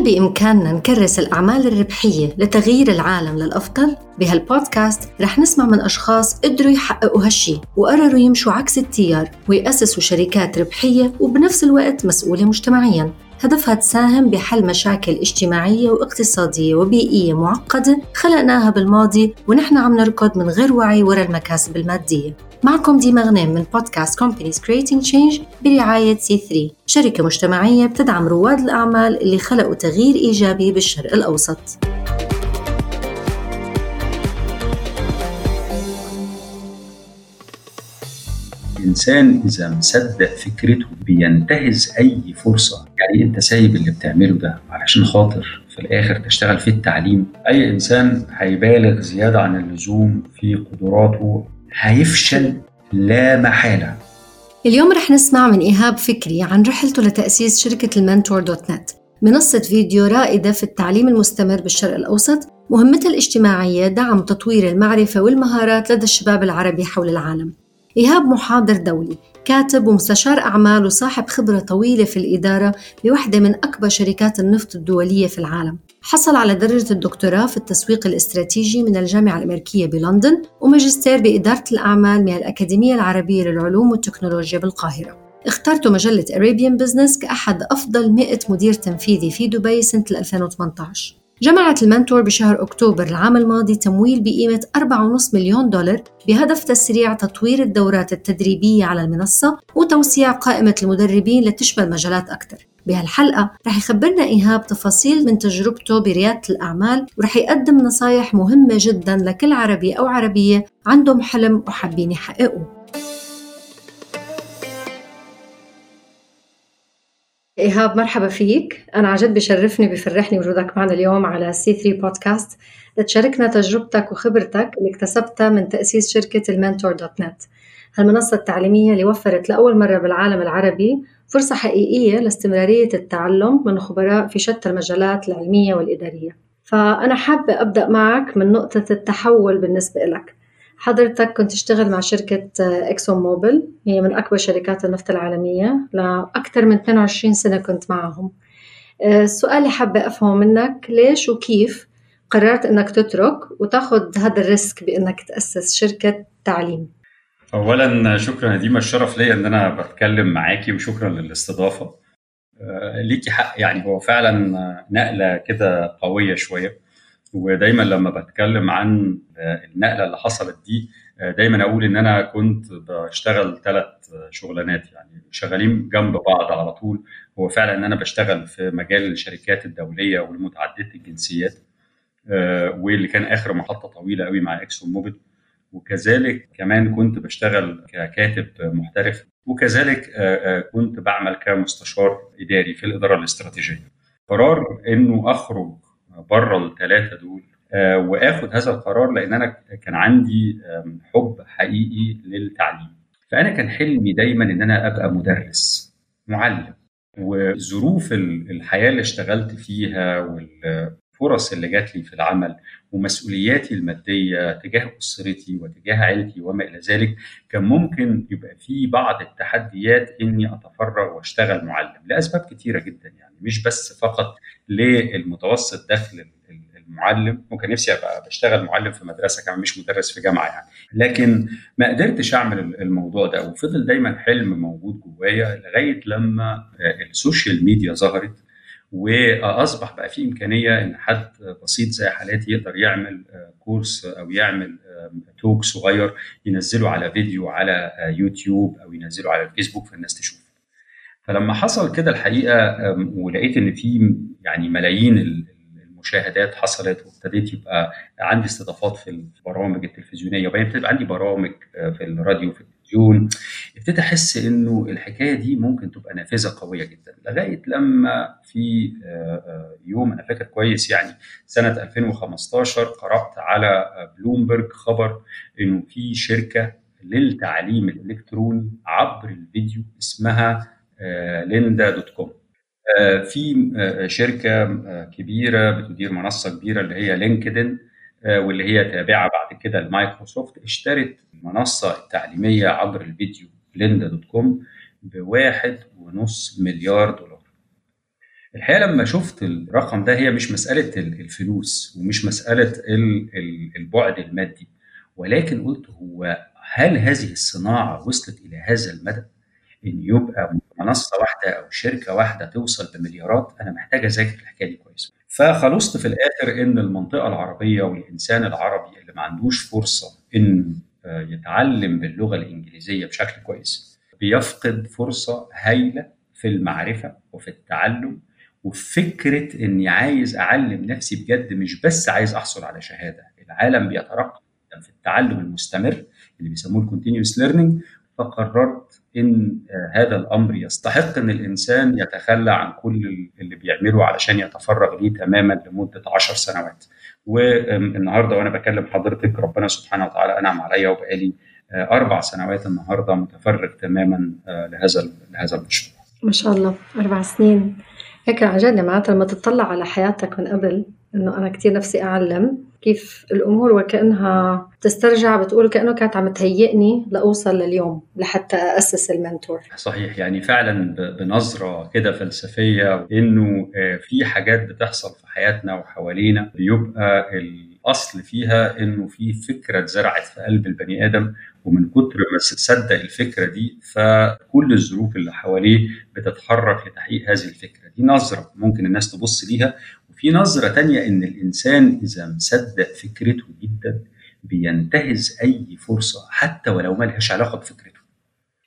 هل بإمكاننا نكرس الأعمال الربحية لتغيير العالم للأفضل؟ بهالبودكاست رح نسمع من أشخاص قدروا يحققوا هالشي وقرروا يمشوا عكس التيار ويأسسوا شركات ربحية وبنفس الوقت مسؤولة مجتمعياً هدفها تساهم بحل مشاكل اجتماعية واقتصادية وبيئية معقدة خلقناها بالماضي ونحن عم نركض من غير وعي وراء المكاسب المادية معكم ديما غنيم من بودكاست Companies Creating Change برعاية C3 شركة مجتمعية بتدعم رواد الأعمال اللي خلقوا تغيير إيجابي بالشرق الأوسط. الإنسان إذا مصدق فكرته بينتهز أي فرصة. يعني أنت سايب اللي بتعمله ده؟ علشان خاطر في الآخر تشتغل في التعليم. أي إنسان هيبالغ زيادة عن اللزوم في قدراته هيفشل لا محالة. اليوم رح نسمع من إيهاب فكري عن رحلته لتأسيس شركة المنتور دوت نت. منصة فيديو رائدة في التعليم المستمر بالشرق الأوسط مهمتها الاجتماعية دعم تطوير المعرفة والمهارات لدى الشباب العربي حول العالم. إيهاب محاضر دولي كاتب ومستشار أعمال وصاحب خبرة طويلة في الإدارة بوحدة من أكبر شركات النفط الدولية في العالم. حصل على درجة الدكتوراه في التسويق الاستراتيجي من الجامعة الأمريكية بلندن وماجستير بإدارة الأعمال من الأكاديمية العربية للعلوم والتكنولوجيا بالقاهرة. اخترت مجلة Arabian Business كأحد أفضل 100 مدير تنفيذي في دبي سنة 2018 جمعت المنتور بشهر أكتوبر العام الماضي تمويل بقيمة 4.5 مليون دولار بهدف تسريع تطوير الدورات التدريبية على المنصة وتوسيع قائمة المدربين لتشمل مجالات أكثر. بهالحلقة. رح يخبرنا إيهاب تفاصيل من تجربته بريادة الأعمال ورح يقدم نصايح مهمة جدا لكل عربي أو عربية عندهم حلم وحابين يحققوه إيهاب مرحبا فيك. أنا عن جد بشرفني بفرحني وجودك معنا اليوم على سي 3 بودكاست لتشاركنا تجربتك وخبرتك اللي اكتسبتها من تأسيس شركة المنتور دوت نت هالمنصة التعليمية اللي وفرت لأول مرة بالعالم العربي فرصة حقيقية لاستمرارية التعلم من خبراء في شتى المجالات العلمية والإدارية. فأنا حابة أبدأ معك من نقطة التحول بالنسبة لك. حضرتك كنت تشتغل مع شركة إكسون موبل هي من أكبر شركات النفط العالمية لأكثر من 22 سنة كنت معهم. السؤال اللي حابة أفهمه منك ليش وكيف قررت أنك تترك وتاخذ هذا الريسك بأنك تأسس شركة تعليم؟ اولا شكرا ديما الشرف ليا إن أنا بتكلم معاكي وشكرا للاستضافة. ليكي حق يعني هو فعلا نقلة كده قوية شوية. ودايما لما بتكلم عن النقلة اللي حصلت دي دايما أقول إن أنا كنت بشتغل ثلاث شغلانات. يعني شغالين جنب بعض على طول. هو فعلا إن أنا بشتغل في مجال الشركات الدولية والمتعددة الجنسيات واللي كان آخر محطة طويلة قوي مع اكسون موبيل وكذلك كمان كنت بشتغل ككاتب محترف وكذلك كنت بعمل كمستشار إداري في الإدارة الاستراتيجية. قرار إنه أخرج بره الثلاثه دول وآخد هذا القرار لأن أنا كان عندي حب حقيقي للتعليم. فأنا كان حلمي دايما إن أنا أبقى مدرس معلم. وظروف الحياة اللي اشتغلت فيها والفرص اللي جات لي في العمل ومسؤولياتي المادية تجاه أسرتي وتجاه عيلتي وما إلى ذلك كان ممكن يبقى في بعض التحديات إني أتفرغ وأشتغل معلم لأسباب كتيرة جدا يعني مش بس فقط للمتوسط دخل المعلم ممكن نفسي أبقى بشتغل معلم في مدرسة كمان مش مدرس في جامعة يعني لكن ما قدرتش أعمل الموضوع ده وفضل دايما حلم موجود جوايا لغاية لما ال social media ظهرت وأصبح بقى في إمكانية إن حد بسيط زي حالاتي يقدر يعمل course أو يعمل talk صغير ينزله على فيديو على يوتيوب أو ينزله على الفيسبوك فالناس تشوفه فلما حصل كده الحقيقة ولقيت إن في يعني ملايين المشاهدات حصلت وابتديت يبقى عندي استضافات في البرامج التلفزيونية وبعدين ابتدى عندي برامج في الراديو في التلفزيون. ابتديت احس إنه الحكاية دي ممكن تبقى نافذة قوية جدا لغاية لما في يوم أنا فاكر كويس يعني سنة 2015 قرأت على بلومبرج خبر إنه في شركة للتعليم الإلكتروني عبر الفيديو اسمها ليندا دوت كوم. في شركة كبيرة بتدير منصة كبيرة اللي هي لينكدين واللي هي تابعة بعد كده لمايكروسوفت اشترت المنصه التعليميه عبر الفيديو. ليندا دوت كوم بواحد ونص مليار دولار الحقيقة لما شفت الرقم ده هي مش مسألة الفلوس ومش مسألة البعد المادي ولكن قلت هو هل هذه الصناعة وصلت إلى هذا المدى؟ إن يبقى منصة واحدة أو شركة واحدة توصل بمليارات أنا محتاج أذاكر الحكاية دي كويس فخلصت في الآخر إن المنطقة العربية والإنسان العربي اللي ما عندوش فرصة انه يتعلم باللغة الإنجليزية بشكل كويس بيفقد فرصة هايلة في المعرفة وفي التعلم وفي فكره إني عايز أعلم نفسي بجد مش بس عايز أحصل على شهادة العالم بيترقى في التعلم المستمر اللي بيسموه ال continuous learning فقررت إن هذا الأمر يستحق إن الإنسان يتخلى عن كل اللي بيعمله علشان يتفرغ ليه تماما لمدة 10 سنوات. والنهارده وأنا بكلم حضرتك ربنا سبحانه وتعالى انعم عليا وبقالي أربع سنوات النهارده متفرغ تماما لهذا لهذا المشروع. ما شاء الله أربع سنين هيك جد معناتها لما تطلع على حياتك من قبل إنه أنا كثير نفسي أعلم كيف الأمور وكأنها تسترجع بتقول كأنه كانت عم تهيئني لأوصل لليوم لحتى أسس المنتور. صحيح يعني فعلا بنظرة كده فلسفية إنه في حاجات بتحصل في حياتنا وحوالينا بيبقى الأصل فيها إنه في فكرة اتزرعت في قلب البني آدم ومن كتر ما صدق الفكرة دي فكل الظروف اللي حواليه بتتحرك لتحقيق هذه الفكرة. دي نظرة ممكن الناس تبص ليها وفي نظرة تانية إن الإنسان إذا مصدق فكرته جدا بينتهز أي فرصة حتى ولو ما لهاش علاقة بفكرته.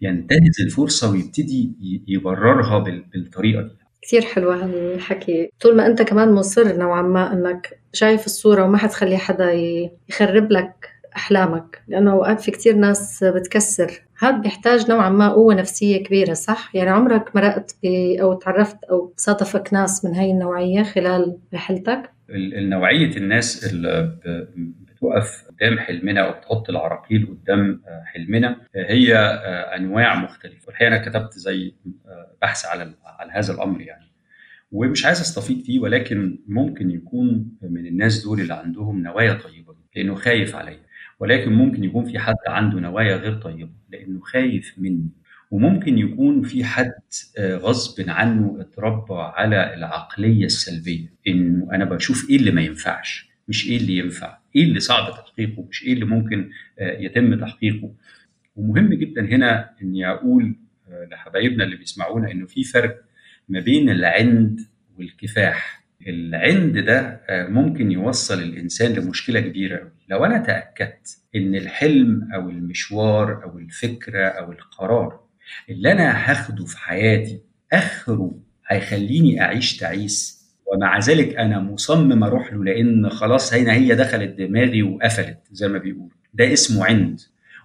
ينتهز الفرصة ويبتدي يبررها بالطريقة دي. كثير حلو هالحكي. طول ما أنت كمان مصر نوعا ما إنك شايف الصورة وما حتخلي حدا يخرب لك أحلامك؟ لأنه أوقات في كثير ناس بتكسر. هذا بيحتاج نوعا ما قوة نفسية كبيرة صح؟ يعني عمرك مرقت أو تعرفت أو صادفك ناس من هاي النوعية خلال رحلتك؟ النوعية الناس اللي بتوقف قدام حلمنا أو بتحط العراقيل قدام حلمنا هي أنواع مختلفة. والحقيقة أنا كتبت زي بحث على على هذا الأمر يعني. ومش عايز استفيض فيه ولكن ممكن يكون من الناس دول اللي عندهم نوايا طيبة لأنه خايف عليا. ولكن ممكن يكون في حد عنده نوايا غير طيبة لأنه خايف مني. وممكن يكون في حد غصب عنه اتربى على العقلية السلبية إنه أنا بشوف إيه اللي ما ينفعش مش إيه اللي ينفع إيه اللي صعب تحقيقه مش إيه اللي ممكن يتم تحقيقه. ومهم جدا هنا إني أقول لحبايبنا اللي بيسمعونا إنه في فرق ما بين العند والكفاح. العند ده ممكن يوصل الإنسان لمشكلة كبيرة قوي لو أنا تأكدت إن الحلم أو المشوار أو الفكرة أو القرار اللي أنا هاخده في حياتي آخره هيخليني أعيش تعيس ومع ذلك أنا مصمم أروح له لأن خلاص هنا هي دخلت دماغي وقفلت زي ما بيقولوا. ده اسمه عند.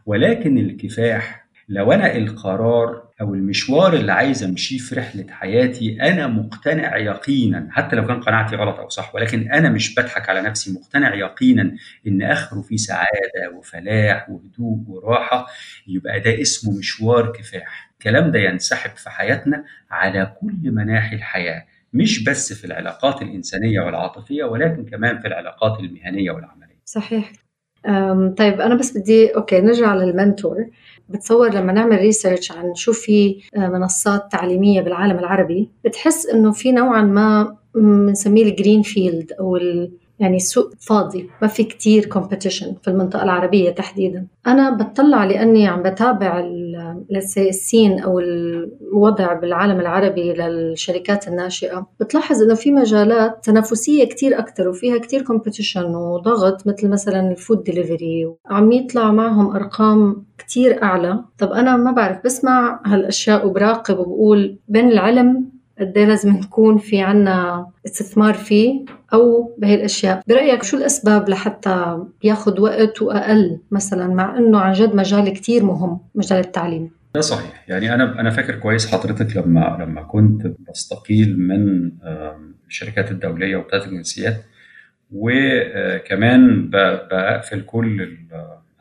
ولكن الكفاح لو أنا القرار أو المشوار اللي عايز أمشيه في رحلة حياتي أنا مقتنع يقينا حتى لو كان قناعتي غلط أو صح ولكن أنا مش بضحك على نفسي مقتنع يقينا إن آخره فيه سعادة وفلاح وهدوء وراحة يبقى ده اسمه مشوار كفاح. الكلام ده ينسحب في حياتنا على كل مناحي الحياة مش بس في العلاقات الإنسانية والعاطفية ولكن كمان في العلاقات المهنية والعملية. صحيح. طيب أنا بس بدي okay نرجع للمنتور. بتصور لما نعمل research عن شو في منصات تعليمية بالعالم العربي بتحس إنه في نوعا ما بنسميه ال green field ال يعني سوق فاضي ما في كتير competition في المنطقة العربية تحديدا. أنا بطلع لأني عم بتابع ال scene أو الوضع بالعالم العربي للشركات الناشئة. بتلاحظ إنه في مجالات تنافسية كتير أكتر وفيها كتير competition وضغط مثل مثلا ال food delivery عم يطلع معهم أرقام كتير أعلى. طب أنا ما بعرف بسمع هالأشياء وبراقب وبقول بين العلم قد لازم نكون في عنا استثمار فيه أو بهي الأشياء برأيك شو الأسباب لحتى ياخد وقت وأقل مثلا مع أنه عن جد مجال كتير مهم مجال التعليم؟ ده صحيح. يعني أنا أنا فاكر كويس حضرتك لما لما كنت بستقيل من الشركات الدولية وبتاعت الجنسيات وكمان بقفل كل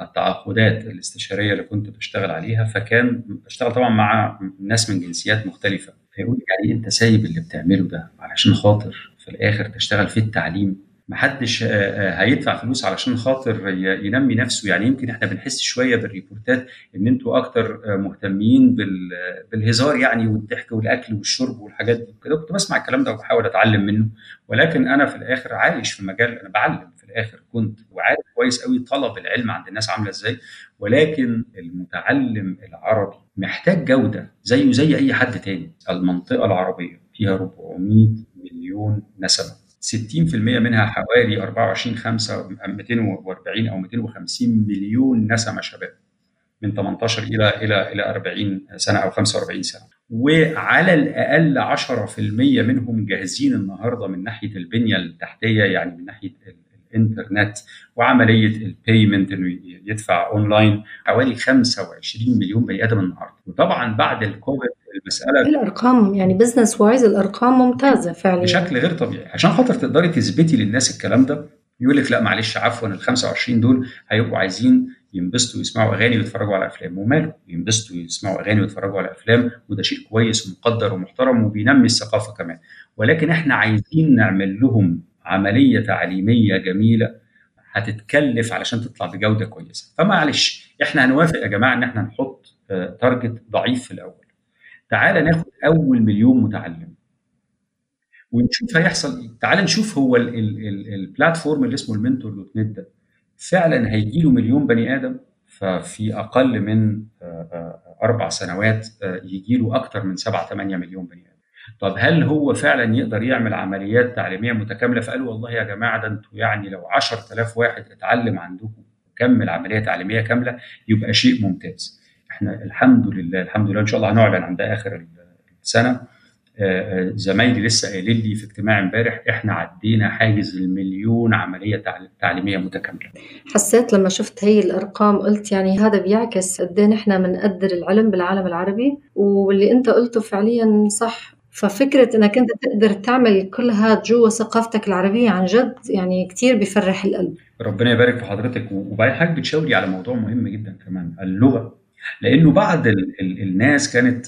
التعاقدات الاستشارية اللي كنت بشتغل عليها فكان بشتغل طبعا مع ناس من جنسيات مختلفة. فيقول يعني أنت سايب اللي بتعمله ده علشان خاطر في الآخر تشتغل في التعليم؟ محدش هيدفع فلوس علشان خاطر ينمي نفسه. يعني يمكن إحنا بنحس شوية بالريبورتات إن أنتوا أكتر مهتمين بالهزار يعني والضحك والأكل والشرب والحاجات دي كده كنت بسمع الكلام ده وبحاول أتعلم منه ولكن أنا في الآخر عايش في مجال أنا بعلم. الآخر كنت وعارف كويس قوي طلب العلم عند الناس عاملة إزاي ولكن المتعلم العربي محتاج جودة زيه زي أي حد تاني. المنطقة العربية فيها 400 مليون نسمة. 60% منها حوالي 24 5 240 أو 250 مليون نسمة شباب من 18 إلى إلى إلى 40 سنة أو 45 سنة. وعلى الأقل 10% منهم جاهزين النهارده من ناحية البنية التحتية يعني من ناحية الإنترنت وعملية ال payment إنه يدفع اونلاين حوالي 25 مليون بني آدم النهارده. وطبعا بعد الكوفيد المسألة الأرقام؟ يعني business wise الأرقام ممتازة فعليا. بشكل غير طبيعي. عشان خاطر تقدري تثبتي للناس الكلام ده يقول لك لا معلش عفوا ال 25 دول هيبقوا عايزين ينبسطوا ويسمعوا أغاني ويتفرجوا على أفلام. وماله؟ ينبسطوا ويسمعوا أغاني ويتفرجوا على أفلام وده شيء كويس ومقدر ومحترم وبينمي الثقافة كمان. ولكن إحنا عايزين نعمل لهم عملية تعليمية جميلة هتتكلف علشان تطلع بجودة كويسة. فمعلش إحنا هنوافق يا جماعة إن إحنا نحط target ضعيف في الأول. تعالى ناخد أول مليون متعلم. ونشوف هيحصل إيه. تعالى نشوف هو ال platform اللي اسمه المنتور dot net ده فعلا هيجي له مليون بني آدم؟ ففي أقل من أربع سنوات يجي له أكثر من 7 8 مليون بني آدم. طب هل هو فعلا يقدر يعمل عمليات تعليمية متكاملة؟ فقالوا والله يا جماعة ده أنتوا يعني لو 10000 واحد اتعلم عندكم وكمل عملية تعليمية كاملة يبقى شيء ممتاز. إحنا الحمد لله الحمد لله. إن شاء الله هنعلن عن ده اخر السنة. زمايلي لسه قايلين لي في اجتماع امبارح إحنا عدينا حاجز المليون عملية تعليمية متكاملة. حسيت لما شفت هي الأرقام قلت يعني هذا بيعكس قد إيه نحن بنقدر العلم بالعالم العربي واللي أنت قلته فعليا صح. ففكرة إنك أنت تقدر تعمل كل هذا جوا ثقافتك العربية عن جد يعني كتير بيفرح القلب. ربنا يبارك في حضرتك. وبعدين حضرتك بتشاوري على موضوع مهم جدا كمان اللغة. لأنه بعض ال ال الناس كانت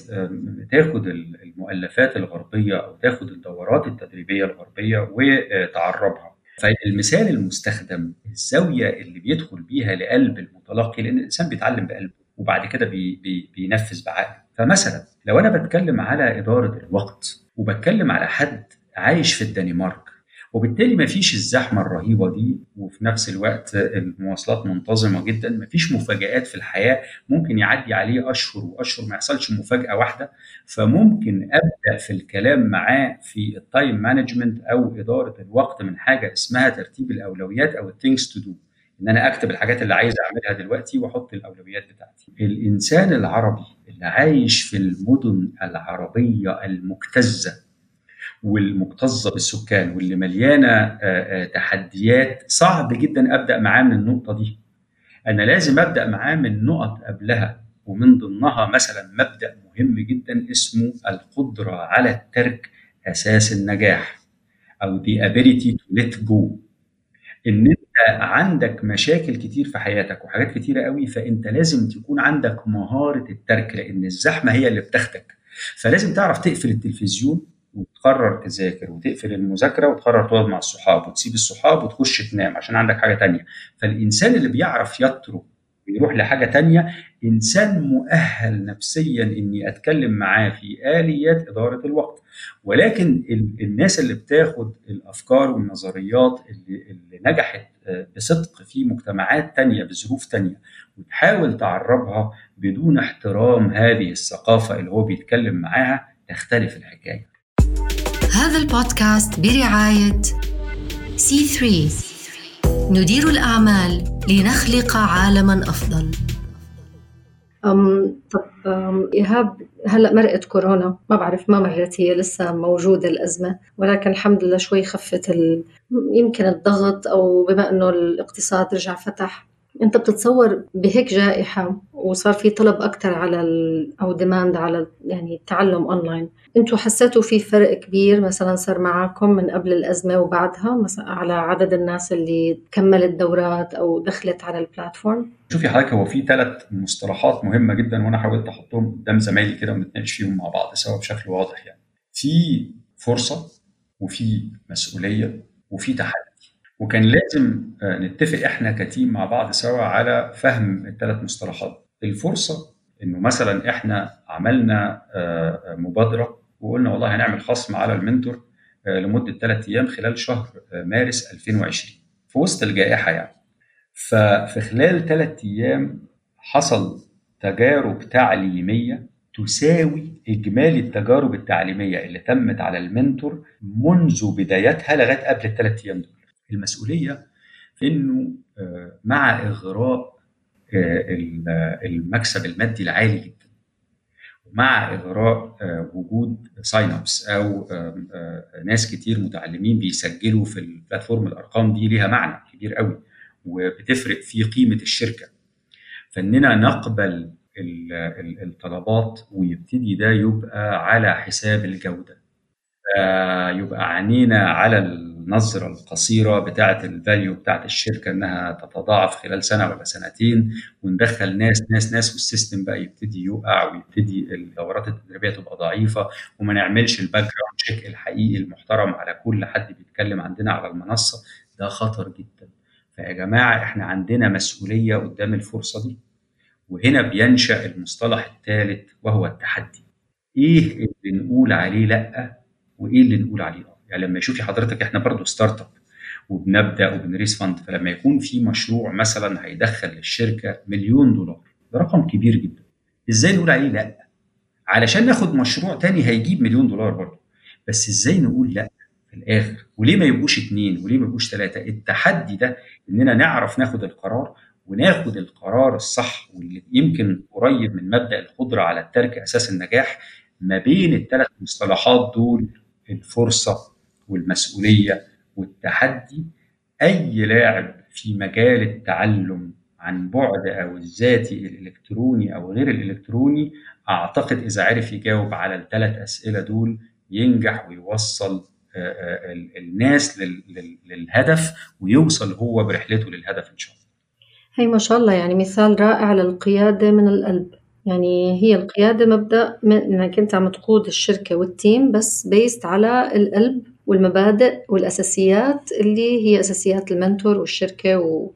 تاخد المؤلفات الغربية أو تاخد الدورات التدريبية الغربية وتعربها. فالمثال المستخدم الزاوية اللي بيدخل بيها لقلب المتلقي لأن الإنسان بيتعلم بقلبه. وبعد كده بي بي بينفذ بعقله فمثلا لو أنا بتكلم على إدارة الوقت وبتكلم على حد عايش في الدنمارك وبالتالي ما فيش الزحمة الرهيبة دي وفي نفس الوقت المواصلات منتظمة جدا ما فيش مفاجآت في الحياة ممكن يعدي عليه أشهر وأشهر ما يحصلش مفاجأة واحدة فممكن أبدأ في الكلام معاه في ال time management أو إدارة الوقت من حاجة اسمها ترتيب الأولويات أو ال things to do إن أنا أكتب الحاجات اللي عايز أعملها دلوقتي وأحط الأولويات بتاعتي. الإنسان العربي اللي عايش في المدن العربية المكتظه والمكتظة بالسكان واللي مليانة تحديات صعب جدا أبدأ معاه من النقطة دي. أنا لازم أبدأ معاه من نقط قبلها ومن ضمنها مثلا مبدأ مهم جدا اسمه القدرة على الترك أساس النجاح أو the ability to let go. إن أنت عندك مشاكل كتير في حياتك وحاجات كتيرة قوي فأنت لازم تكون عندك مهارة الترك لأن الزحمة هي اللي بتاخدك فلازم تعرف تقفل التلفزيون وتقرر تذاكر وتقفل المذاكرة وتقرر تقعد مع الصحاب وتسيب الصحاب وتخش تنام عشان عندك حاجة تانية. فالإنسان اللي بيعرف يترك ويروح لحاجة تانية إنسان مؤهل نفسيا إني أتكلم معاه في آليات إدارة الوقت. ولكن الناس اللي بتاخد الأفكار والنظريات اللي, اللي نجحت بصدق في مجتمعات تانية بظروف تانية وتحاول تعربها بدون احترام هذه الثقافة اللي هو بيتكلم معاها تختلف الحكاية. هذا البودكاست برعاية سي 3 ندير الأعمال لنخلق عالما أفضل. أم طب أم إيهاب هلا مرقت كورونا ما بعرف ما مرت هي لسه موجودة الأزمة ولكن الحمد لله شوي خفت ال... يمكن الضغط أو بما إنه الاقتصاد رجع فتح أنت بتتصور بهيك جائحة وصار في طلب أكثر على ال... أو demand على يعني التعلم أونلاين أنتوا حسيتوا في فرق كبير مثلا صار معكم من قبل الأزمة وبعدها مثلا على عدد الناس اللي كملت دورات أو دخلت على ال platform؟ شوفي حضرتك هو في ثلاث مصطلحات مهمة جدا وأنا حاولت أحطهم قدام زمايلي كده ونتناقش فيهم مع بعض سوا بشكل واضح يعني. في فرصة وفي مسؤولية وفي تحدي وكان لازم نتفق إحنا كتيم مع بعض سوا على فهم الثلاث مصطلحات الفرصة انه مثلا إحنا عملنا مبادرة وقلنا والله هنعمل خصم على المنتور لمدة ثلاث أيام خلال شهر مارس 2020 في وسط الجائحة يعني ففي خلال ثلاث أيام حصل تجارب تعليمية تساوي إجمالي التجارب التعليمية اللي تمت على المنتور منذ بدايتها لغاية قبل الثلاث أيام دول. المسؤولية إنه مع إغراء المكسب المادي العالي جدا ومع إغراء وجود sign ups أو ناس كتير متعلمين بيسجلوا في ال platform الأرقام دي ليها معنى كبير قوي وبتفرق في قيمة الشركة. فإننا نقبل الطلبات ويبتدي ده يبقى على حساب الجودة يبقى عينينا على النظرة القصيرة بتاعه ال value بتاعه الشركة إنها تتضاعف خلال سنة ولا سنتين وندخل ناس ناس ناس وال system بقى يبتدي يقع ويبتدي الدورات التدريبية تبقى ضعيفة وما نعملش ال background check الحقيقي المحترم على كل حد بيتكلم عندنا على المنصة ده خطر جدا. فيا جماعة إحنا عندنا مسؤولية قدام الفرصة دي وهنا بينشأ المصطلح الثالث وهو التحدي. إيه اللي نقول عليه لأ وإيه اللي نقول عليه آه يعني لما يشوفي حضرتك إحنا برضه startup وبنبدأ وبن raise fund فلما يكون في مشروع مثلا هيدخل للشركة مليون دولار ده رقم كبير جدا. إزاي نقول عليه لأ؟ علشان ناخد مشروع تاني هيجيب مليون دولار برضه بس إزاي نقول لأ في الآخر؟ وليه ما يبقوش اتنين؟ وليه ما يبقوش ثلاثة التحدي ده إننا نعرف ناخد القرار وناخد القرار الصح واللي يمكن قريب من مبدأ القدرة على الترك أساس النجاح ما بين الثلاث مصطلحات دول الفرصة والمسؤولية والتحدي أي لاعب في مجال التعلم عن بعد أو الذاتي الإلكتروني أو غير الإلكتروني أعتقد إذا عرف يجاوب على الثلاث أسئلة دول ينجح ويوصل الناس للهدف ويوصل هو برحلته للهدف إن شاء الله. هي ما شاء الله يعني مثال رائع للقيادة من القلب. يعني هي القيادة مبدأ من إنك أنت عم تقود الشركة وال team بس based على القلب والمبادئ والأساسيات اللي هي أساسيات المنتور والشركة و...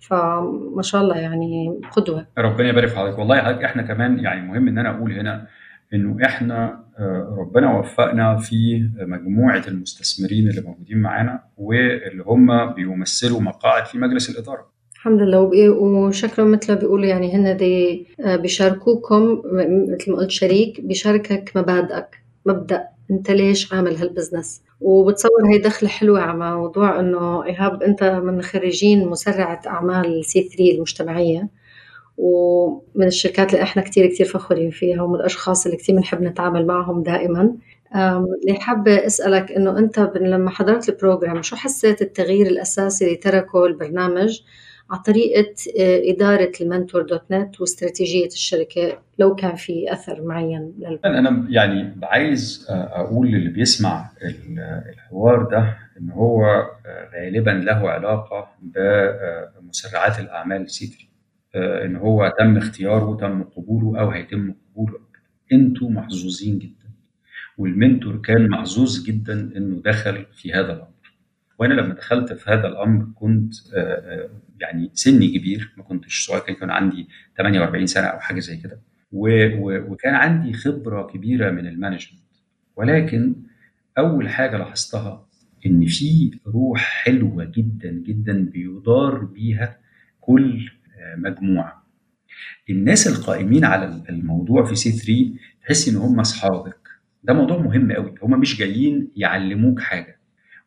فما شاء الله يعني قدوة. ربنا يبارك في حضرتك. والله حضرتك إحنا كمان يعني مهم إن أنا أقول هنا إنه إحنا ربنا وفقنا في مجموعة المستثمرين اللي موجودين معانا واللي هم بيمثلوا مقاعد في مجلس الإدارة. الحمد لله. وشكلهم مثل ما بيقولوا يعني هن دي بيشاركوكم مثل ما قلت شريك بيشاركك مبادئك مبدأ. أنت ليش عامل هال business؟ وبتصور هي دخلة حلوة على موضوع إنه إيهاب أنت من خريجين مسرعة أعمال سي 3 المجتمعية ومن الشركات اللي إحنا كتير كتير فخورين فيها ومن الأشخاص اللي كتير بنحب نتعامل معهم دائما. اللي حابة أسألك إنه أنت لما حضرت ال program شو حسيت التغيير الأساسي اللي تركه البرنامج؟ على طريقة إدارة المنتور dot net واستراتيجية الشركة لو كان في أثر معين للبنك. أنا يعني عايز أقول للي بيسمع الحوار ده إن هو غالبا له علاقة بمسرعات الأعمال سي 3 إن هو تم اختياره تم قبوله أو هيتم قبوله. أنتوا محظوظين جدا. والمنتور كان محظوظ جدا إنه دخل في هذا الأمر. وأنا لما دخلت في هذا الأمر كنت يعني سني كبير ما كنتش صغير كان عندي 48 سنة أو حاجة زي كده. وكان عندي خبرة كبيرة من المانجمنت. ولكن أول حاجة لاحظتها إن في روح حلوة جدا جدا بيدار بيها كل مجموعة. الناس القائمين على الموضوع في سي 3 تحس إن هم أصحابك. ده موضوع مهم قوي هم مش جايين يعلموك حاجة.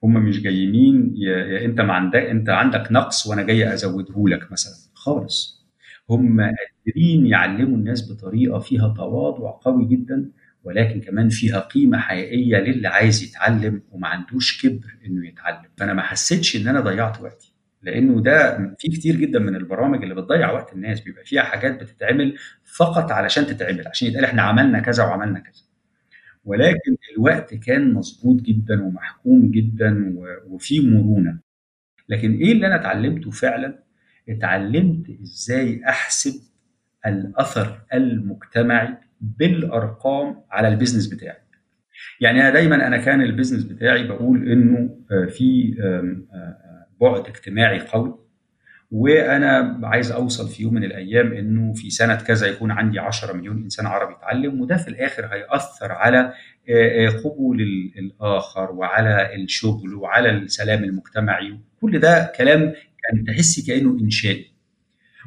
هم مش جايين يا انت ما عندك انت عندك نقص وأنا جاي ازوده لك مثلا. خالص. هم قادرين يعلموا الناس بطريقة فيها تواضع قوي جدا ولكن كمان فيها قيمة حقيقية للي عايز يتعلم وما عندوش كبر إنه يتعلم. فأنا ما حسيتش إن أنا ضيعت وقتي لأنه ده في كتير جدا من البرامج اللي بتضيع وقت الناس. بيبقى فيها حاجات بتتعمل فقط علشان تتعمل عشان يتقال إحنا عملنا كذا وعملنا كذا. ولكن الوقت كان مظبوط جدا ومحكوم جدا وفي مرونة. لكن إيه اللي أنا اتعلمته فعلا؟ اتعلمت إزاي أحسب الأثر المجتمعي بالأرقام على ال business بتاعي. يعني أنا دايما أنا كان ال business بتاعي بقول إنه في بعد اجتماعي قوي. وأنا عايز اوصل في يوم من الأيام انه في سنة كذا يكون عندي 10 مليون انسان عربي يتعلم وده في الآخر هيأثر على قبول الآخر وعلى الشغل وعلى السلام المجتمعي. كل ده كلام كان تحسي كأنه انشائي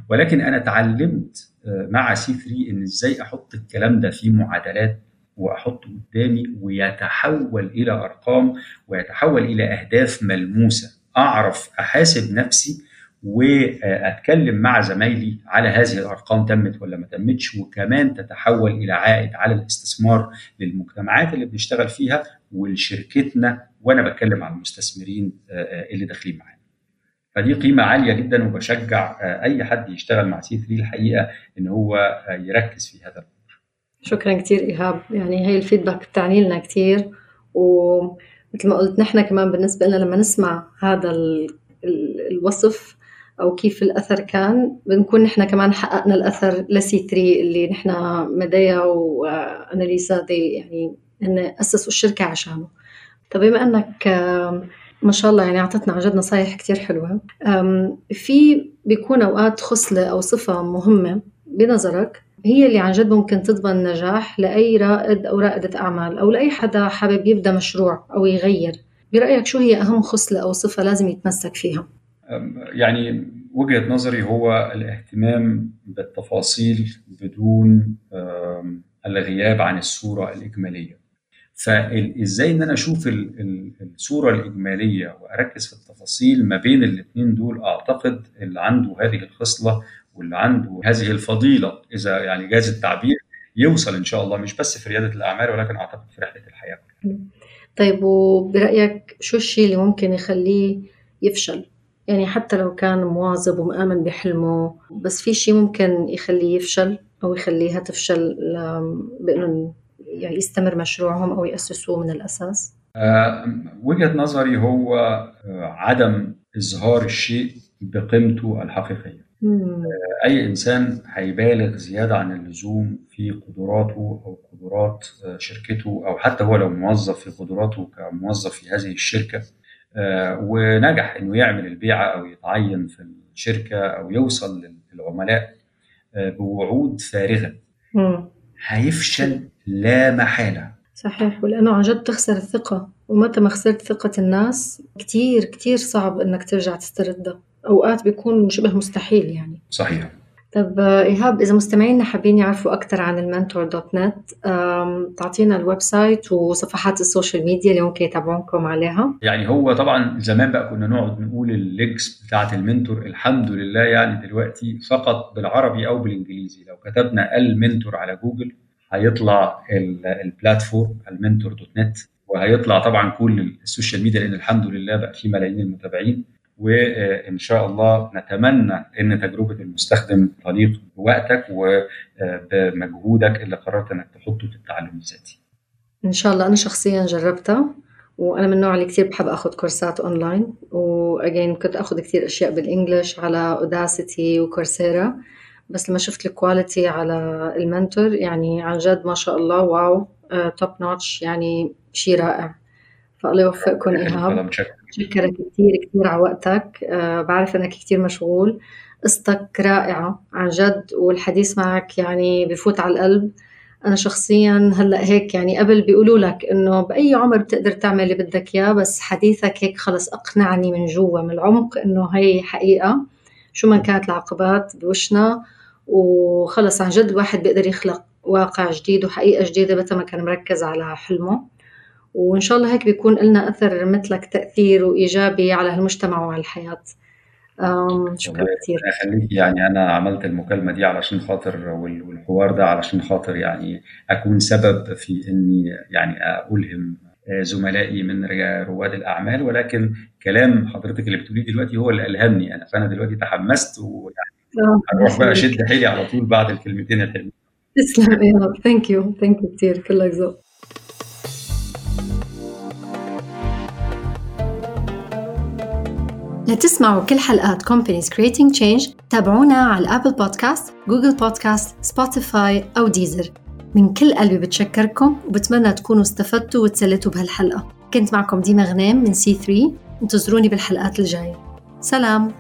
ولكن أنا اتعلمت مع سي 3 إن إزاي أحط الكلام ده في معادلات وأحطه قدامي ويتحول إلى أرقام ويتحول إلى أهداف ملموسة. أعرف أحاسب نفسي وأتكلم مع زمايلي على هذه الأرقام تمت ولا ما تمتش وكمان تتحول إلى عائد على الاستثمار للمجتمعات اللي بنشتغل فيها ولشركتنا وأنا بتكلم على المستثمرين اللي داخلين معانا. فدي قيمة عالية جدا وبشجع أي حد يشتغل مع سي 3 الحقيقة إن هو يركز في هذا الأمر. شكرا كثير إيهاب يعني هي الفيدباك بتعني لنا كثير ومثل ما قلت نحن كمان بالنسبة لنا لما نسمع هذا الوصف أو كيف الأثر كان. بنكون نحن كمان حققنا الأثر لسي 3 اللي نحن مدايا واناليزا دي يعني هن أسسوا الشركة عشانه. طيب بما إنك ما شاء الله يعني أعطتنا عن جد نصايح كثير حلوة. في بيكون أوقات خصلة أو صفة مهمة بنظرك هي اللي عن جد ممكن تضمن نجاح لأي رائد أو رائدة أعمال أو لأي حدا حابب يبدأ مشروع أو يغير. برأيك شو هي أهم خصلة أو صفة لازم يتمسك فيها؟ يعني وجهة نظري هو الاهتمام بالتفاصيل بدون الغياب عن الصورة الإجمالية فإزاي إن أنا أشوف الصورة الإجمالية وأركز في التفاصيل ما بين الاثنين دول أعتقد اللي عنده هذه الخصلة واللي عنده هذه الفضيلة إذا يعني جاز التعبير يوصل إن شاء الله مش بس في ريادة الأعمال ولكن أعتقد في رحلة الحياة كلها. طيب وبرأيك شو الشيء اللي ممكن يخليه يفشل؟ يعني حتى لو كان مواظب ومآمن بحلمه بس في شيء ممكن يخليه يفشل أو يخليها تفشل بأنه يعني يستمر مشروعهم أو يأسسوه من الأساس؟ أه وجهة نظري هو عدم إظهار الشيء بقيمته الحقيقية مم. أي إنسان هيبالغ زيادة عن اللزوم في قدراته أو قدرات شركته أو حتى هو لو موظف في قدراته كموظف في هذه الشركة ونجح إنه يعمل البيعه أو يتعين في الشركة أو يوصل للعملاء بوعود فارغة. مم. هيفشل لا محالة. صحيح ولأنه عن جد تخسر الثقة. ومتى ما خسرت ثقة الناس كتير كتير صعب إنك ترجع تستردها أوقات بيكون شبه مستحيل يعني. صحيح. طب إيهاب إذا مستمعينا حابين يعرفوا أكثر عن المنتور dot net تعطينا ال website وصفحات ال social media اللي ممكن يتابعونكم عليها. يعني هو طبعا زمان بقى كنا نقعد نقول ال links بتاعه المنتور الحمد لله يعني دلوقتي فقط بالعربي أو بالإنجليزي. لو كتبنا المنتور على جوجل هيطلع ال platform المنتور dot net وهيطلع طبعا كل ال social media لأن الحمد لله بقى في ملايين المتابعين. وإن شاء الله نتمنى إن تجربة المستخدم تليق بوقتك وبمجهودك اللي قررت إنك تحطه في التعلم الذاتي. إن شاء الله أنا شخصيا جربتها وأنا من النوع اللي كثير بحب آخذ كورسات online و again كنت آخذ كثير أشياء بال English على Udacity و Coursera بس لما شفت ال quality على المنتور يعني عن جد ما شاء الله wow top notch يعني شيء رائع فالله يوفقكم ايهاب شكرا كثير كثير على وقتك. أه بعرف إنك كثير مشغول. قصتك رائعة عن جد والحديث معك يعني بفوت على القلب. أنا شخصيا هلأ هيك يعني قبل بيقولوا لك إنه بأي عمر بتقدر تعمل اللي بدك إياه بس حديثك هيك خلص أقنعني من جوا من العمق إنه هي حقيقة. شو ما كانت العقبات بوشنا وخلص عن جد الواحد بيقدر يخلق واقع جديد وحقيقة جديدة متى ما كان مركز على حلمه. وإن شاء الله هيك بيكون لنا أثر مثلك تأثير وإيجابي على المجتمع وعلى الحياة. شكرا كثير. خليك يعني أنا عملت المكالمة دي علشان خاطر والحوار ده علشان خاطر يعني أكون سبب في إني يعني ألهم زملائي من رواد الأعمال. ولكن كلام حضرتك اللي بتقوليه دلوقتي هو اللي ألهمني أنا. فأنا دلوقتي تحمست ويعني هروح بقى أشد حيلي على طول بعد الكلمتين الحلوين. تسلم يا thank you thank you كثير. كلك ذوق. لتسمعوا كل حلقات Companies Creating Change تابعونا على ال Apple Podcast، Google Podcast، Spotify أو Deezer من كل قلبي بتشكركم وبتمنى تكونوا استفدتوا وتسلتوا بهالحلقة. كنت معكم ديما غنام من سي 3 انتظروني بالحلقات الجاية. سلام!